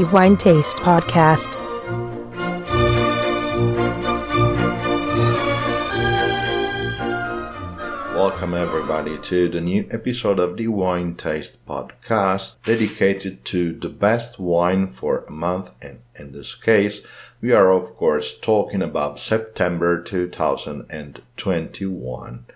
the Wine Taste Podcast. Welcome, everybody, to the new episode of the Wine Taste Podcast dedicated to the best wine for a month. And in this case, we are, of course, talking about September 2021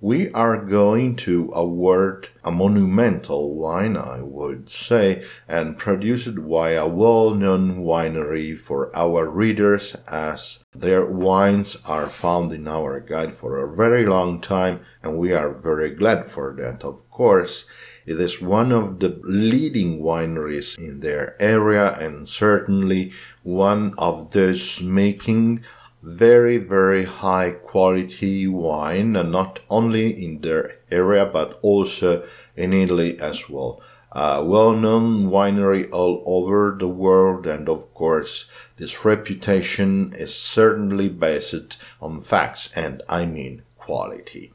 we are going to award a monumental wine, I would say, and produce it by a well-known winery for our readers as their wines are found in our guide for a very long time and we are very glad for that, of course. It is one of the leading wineries in their area and certainly one of those making very, very high quality wine, and not only in their area but also in Italy as well. Uh, well known winery all over the world, and of course, this reputation is certainly based on facts and I mean quality.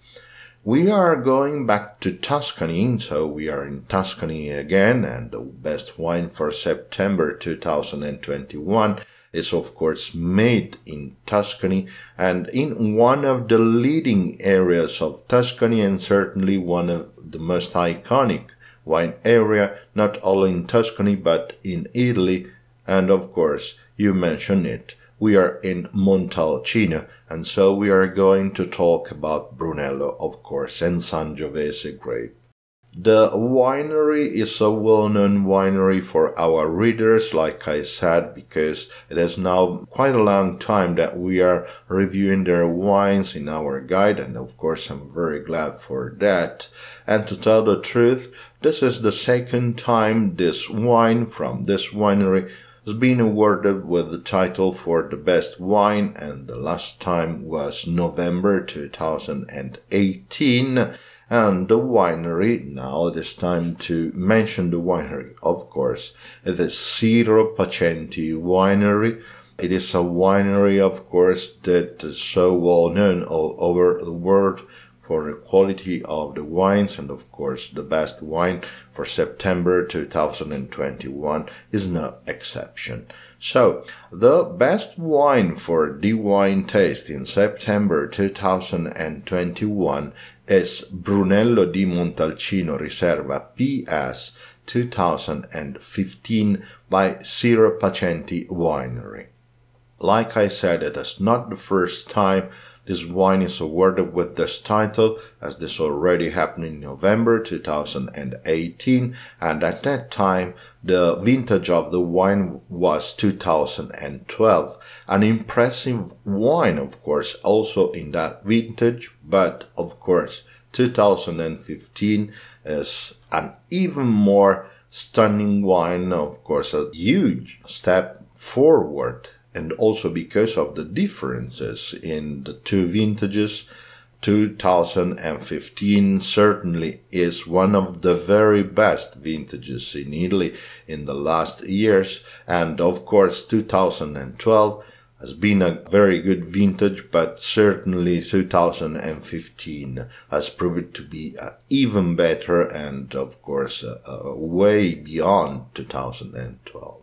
We are going back to Tuscany, so we are in Tuscany again, and the best wine for September 2021 is of course made in Tuscany and in one of the leading areas of Tuscany and certainly one of the most iconic wine area, not only in Tuscany but in Italy. And of course, you mentioned it. We are in Montalcino, and so we are going to talk about Brunello, of course, and Sangiovese grape. The winery is a well-known winery for our readers, like I said, because it is now quite a long time that we are reviewing their wines in our guide, and of course I'm very glad for that. And to tell the truth, this is the second time this wine from this winery has been awarded with the title for the best wine, and the last time was November 2018 and the winery. Now it is time to mention the winery, of course. Is Siro Pacenti Winery. It is a winery, of course, that is so well known all over the world for the quality of the wines and of course the best wine for September 2021 is no exception. So, the best wine for the wine taste in September 2021 is Brunello di Montalcino Riserva PS 2015 by Siro Pacenti Winery. Like I said, it is not the first time this wine is awarded with this title, as this already happened in November 2018, and at that time the vintage of the wine was 2012. An impressive wine, of course, also in that vintage, but of course, 2015 is an even more stunning wine, of course, a huge step forward and also because of the differences in the two vintages, 2015 certainly is one of the very best vintages in Italy in the last years. And of course, 2012 has been a very good vintage, but certainly 2015 has proved to be uh, even better and of course uh, uh, way beyond 2012.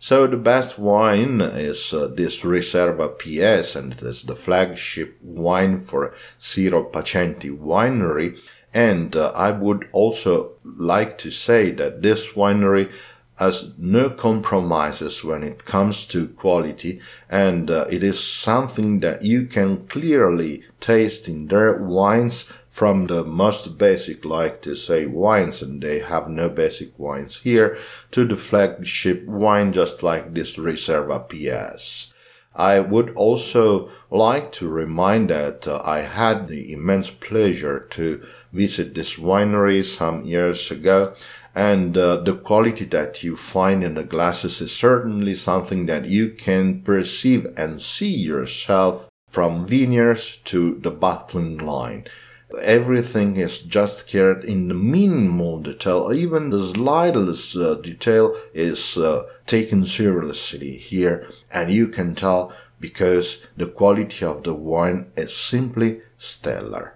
So the best wine is uh, this Riserva PS, and it is the flagship wine for Siro Pacenti Winery. And uh, I would also like to say that this winery has no compromises when it comes to quality, and uh, it is something that you can clearly taste in their wines from the most basic, like to say wines, and they have no basic wines here, to the flagship wine, just like this Riserva PS. I would also like to remind that uh, I had the immense pleasure to visit this winery some years ago, and uh, the quality that you find in the glasses is certainly something that you can perceive and see yourself from vineyards to the bottling line. Everything is just cared in the minimal detail. Even the slightest uh, detail is uh, taken seriously here, and you can tell because the quality of the wine is simply stellar.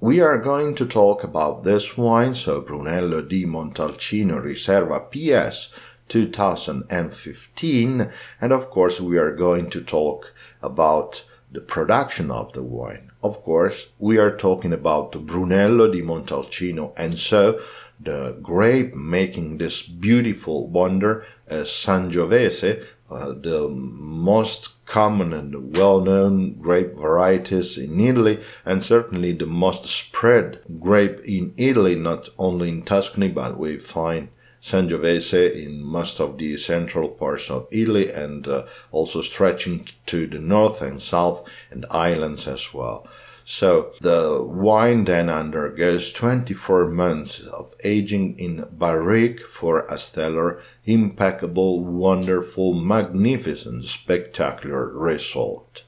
We are going to talk about this wine, so Brunello di Montalcino Riserva PS 2015. And of course, we are going to talk about the production of the wine. Of course, we are talking about Brunello di Montalcino, and so the grape making this beautiful wonder is Sangiovese, uh, the most common and well-known grape varieties in Italy, and certainly the most spread grape in Italy, not only in Tuscany, but we find Sangiovese in most of the central parts of Italy and uh, also stretching to the north and south and islands as well. So the wine then undergoes 24 months of aging in barrique for a stellar, impeccable, wonderful, magnificent, spectacular result.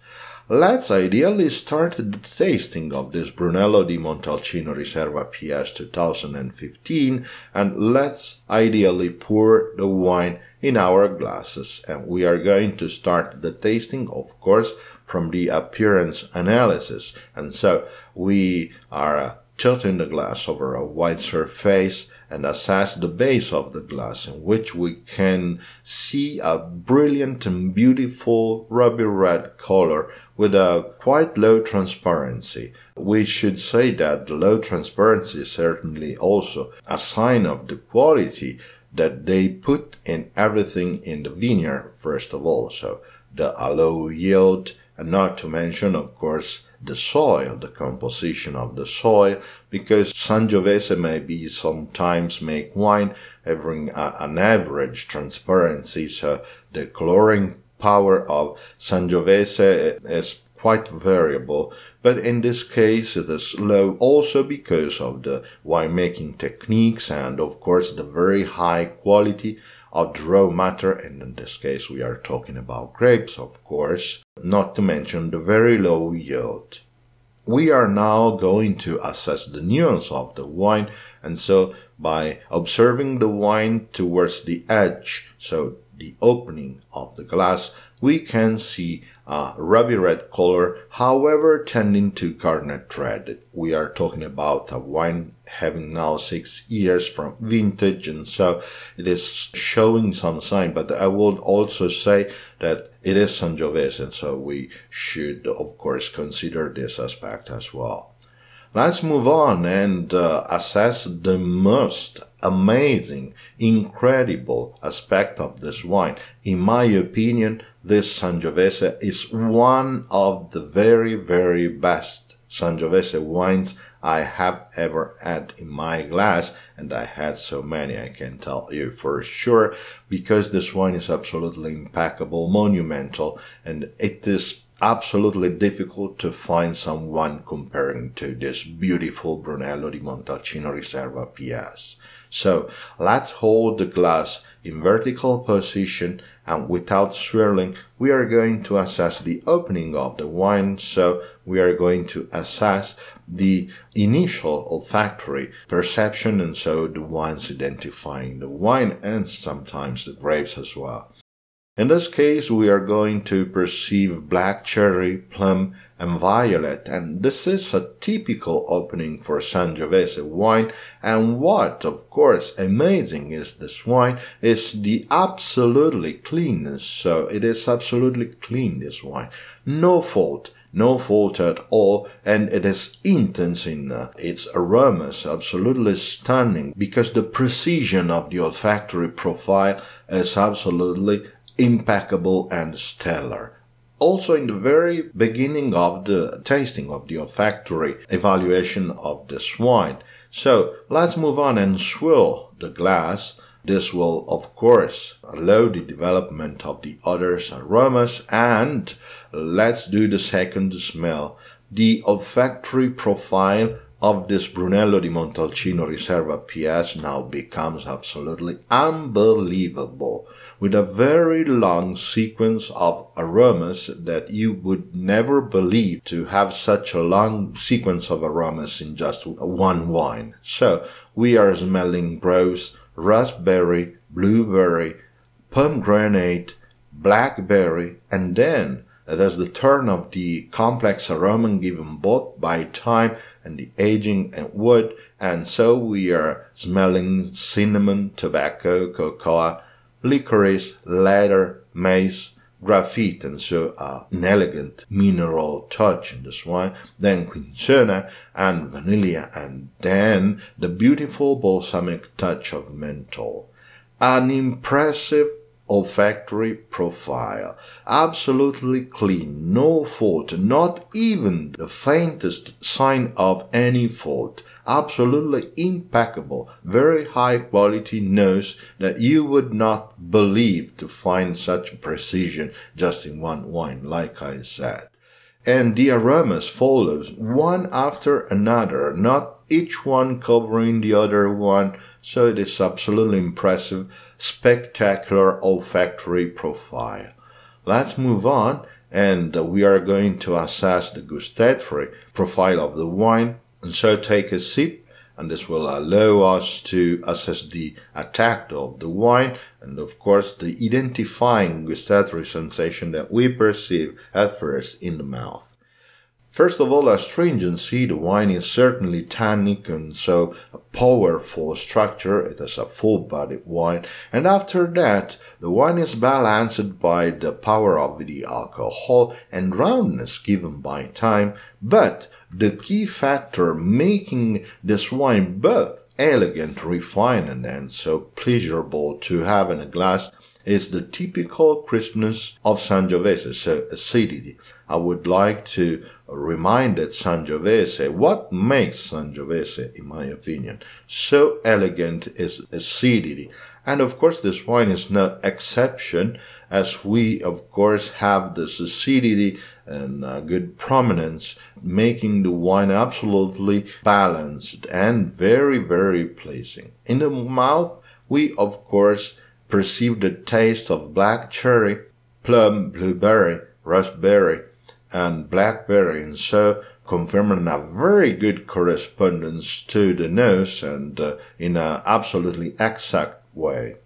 Let's ideally start the tasting of this Brunello di Montalcino Riserva PS 2015 and let's ideally pour the wine in our glasses. And we are going to start the tasting, of course, from the appearance analysis. And so we are tilting the glass over a white surface and assess the base of the glass in which we can see a brilliant and beautiful ruby red color with a quite low transparency. We should say that the low transparency is certainly also a sign of the quality that they put in everything in the vineyard first of all. So the low yield, and not to mention, of course, the soil, the composition of the soil, because Sangiovese may be sometimes make wine having a, an average transparency, so the coloring power of Sangiovese is quite variable, but in this case it is low also because of the winemaking techniques and of course the very high quality of raw matter, and in this case we are talking about grapes, of course, not to mention the very low yield. We are now going to assess the nuance of the wine, and so by observing the wine towards the edge, so the opening of the glass, we can see a ruby red color, however tending to garnet red. We are talking about a wine having now six years from vintage, and so it is showing some sign. But I would also say that it is Sangiovese, and so we should, of course, consider this aspect as well. Let's move on and uh, assess the most amazing, incredible aspect of this wine. In my opinion, this Sangiovese is one of the very, very best Sangiovese wines I have ever had in my glass, and I had so many, I can tell you for sure, because this wine is absolutely impeccable, monumental, and it is absolutely difficult to find someone comparing to this beautiful Brunello di Montalcino Riserva PS. So let's hold the glass in vertical position and without swirling, we are going to assess the opening of the wine. So we are going to assess the initial olfactory perception and so the wines identifying the wine and sometimes the grapes as well. In this case, we are going to perceive black cherry, plum, and violet, and this is a typical opening for Sangiovese wine. And what, of course, amazing is this wine is the absolutely cleanness. So it is absolutely clean, this wine. No fault, no fault at all, and it is intense in uh, its aromas, absolutely stunning, because the precision of the olfactory profile is absolutely impeccable and stellar. Also, in the very beginning of the tasting of the olfactory evaluation of this wine. So, let's move on and swirl the glass. This will, of course, allow the development of the other aromas. And let's do the second smell. The olfactory profile of this Brunello di Montalcino Riserva PS now becomes absolutely unbelievable with a very long sequence of aromas that you would never believe to have such a long sequence of aromas in just one wine. So we are smelling rose, raspberry, blueberry, pomegranate, blackberry, and then there's the turn of the complex aroma given both by time and the aging and wood, and so we are smelling cinnamon, tobacco, cocoa, licorice, leather, mace, graphite, and so uh, an elegant mineral touch in this wine, then cinchona and vanilla, and then the beautiful balsamic touch of menthol. An impressive olfactory profile. Absolutely clean, no fault, not even the faintest sign of any fault. Absolutely impeccable, very high quality nose that you would not believe to find such precision just in one wine, like I said. And the aromas follows one after another, not each one covering the other one, so it is absolutely impressive spectacular olfactory profile. Let's move on and we are going to assess the gustatory profile of the wine. And so take a sip and this will allow us to assess the attack of the wine and of course the identifying gustatory sensation that we perceive at first in the mouth. First of all, astringency, the wine is certainly tannic and so a powerful structure. It is a full bodied wine. And after that, the wine is balanced by the power of the alcohol and roundness given by time. But the key factor making this wine both elegant, refined, and so pleasurable to have in a glass is the typical crispness of Sangiovese, acidity. I would like to remind that Sangiovese, what makes Sangiovese, in my opinion, so elegant is acidity. And of course, this wine is no exception, as we, of course, have this acidity and uh, good prominence, making the wine absolutely balanced and very, very pleasing. In the mouth, we, of course, perceive the taste of black cherry, plum, blueberry, raspberry, and blackberry, and so confirming a very good correspondence to the nose and uh, in an absolutely exact way.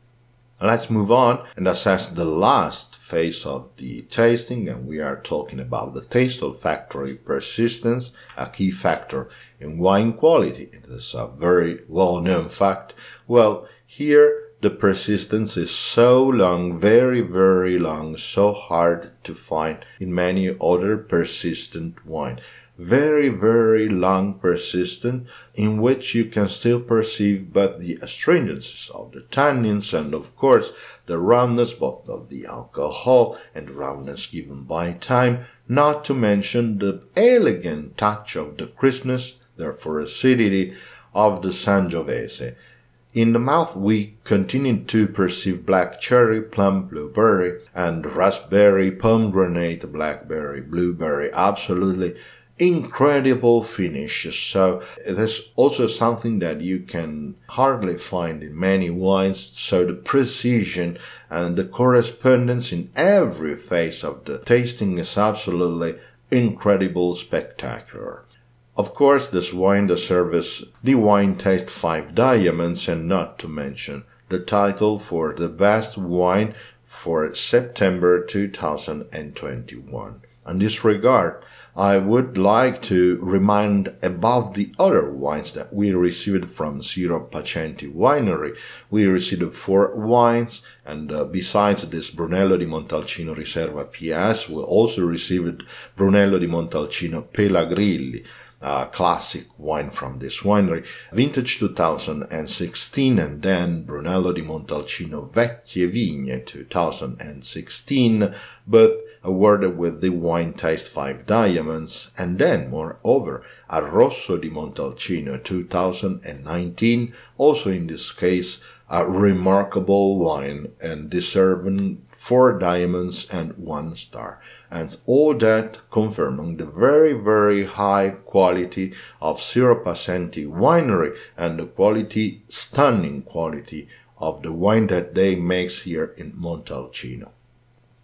Let's move on and assess the last phase of the tasting, and we are talking about the taste olfactory persistence, a key factor in wine quality. It is a very well known fact. Well, here the persistence is so long, very, very long, so hard to find in many other persistent wine. Very, very long persistent in which you can still perceive but the astringencies of the tannins and of course the roundness both of the alcohol and roundness given by time, not to mention the elegant touch of the crispness, therefore acidity, of the Sangiovese in the mouth, we continue to perceive black cherry, plum, blueberry, and raspberry, pomegranate, blackberry, blueberry. Absolutely incredible finish. So is also something that you can hardly find in many wines. So the precision and the correspondence in every phase of the tasting is absolutely incredible, spectacular. Of course, this wine deserves the Wine Taste 5 Diamonds, and not to mention the title for the best wine for September 2021. In this regard, I would like to remind about the other wines that we received from Siro Pacenti Winery. We received four wines, and uh, besides this Brunello di Montalcino Riserva PS, we also received Brunello di Montalcino Pelagrilli uh, classic wine from this winery, vintage 2016, and then Brunello di Montalcino Vecchie Vigne 2016, both awarded with the Wine Taste 5 Diamonds, and then, moreover, a Rosso di Montalcino 2019, also in this case, a remarkable wine and deserving four diamonds and one star and all that confirming the very, very high quality of Siro Pacenti winery and the quality, stunning quality of the wine that they makes here in Montalcino.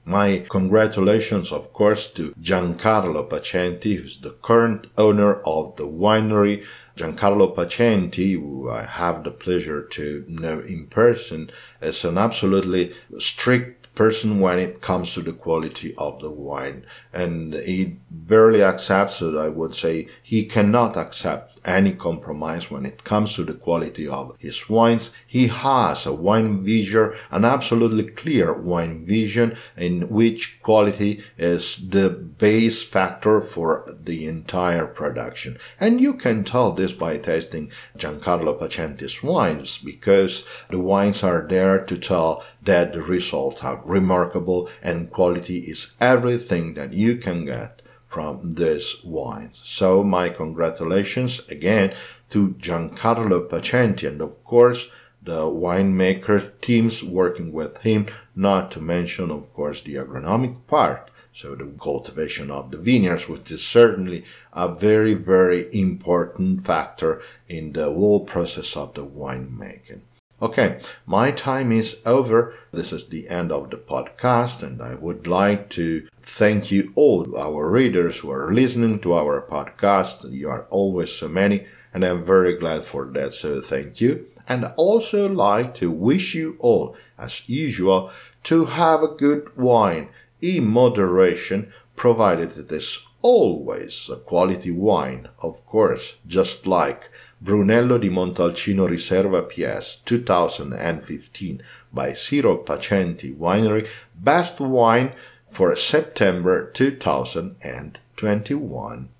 My congratulations, of course, to Giancarlo Pacenti, who's the current owner of the winery. Giancarlo Pacenti, who I have the pleasure to know in person, is an absolutely strict person when it comes to the quality of the wine. And he barely accepts it, I would say. He cannot accept any compromise when it comes to the quality of his wines. He has a wine vision, an absolutely clear wine vision in which quality is the base factor for the entire production. And you can tell this by tasting Giancarlo Pacenti's wines because the wines are there to tell that the results are remarkable and quality is everything that you can get from these wines. So my congratulations again to Giancarlo Pacenti and of course the winemaker teams working with him, not to mention of course the agronomic part. So the cultivation of the vineyards, which is certainly a very, very important factor in the whole process of the winemaking. Okay, my time is over. This is the end of the podcast, and I would like to thank you all, our readers who are listening to our podcast. You are always so many, and I'm very glad for that. So thank you. And also like to wish you all, as usual, to have a good wine in moderation, provided it is always a quality wine, of course, just like Brunello di Montalcino Riserva PS 2015 by Siro Pacenti Winery, best wine for September 2021.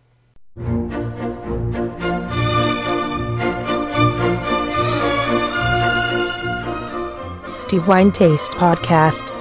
The Wine Taste Podcast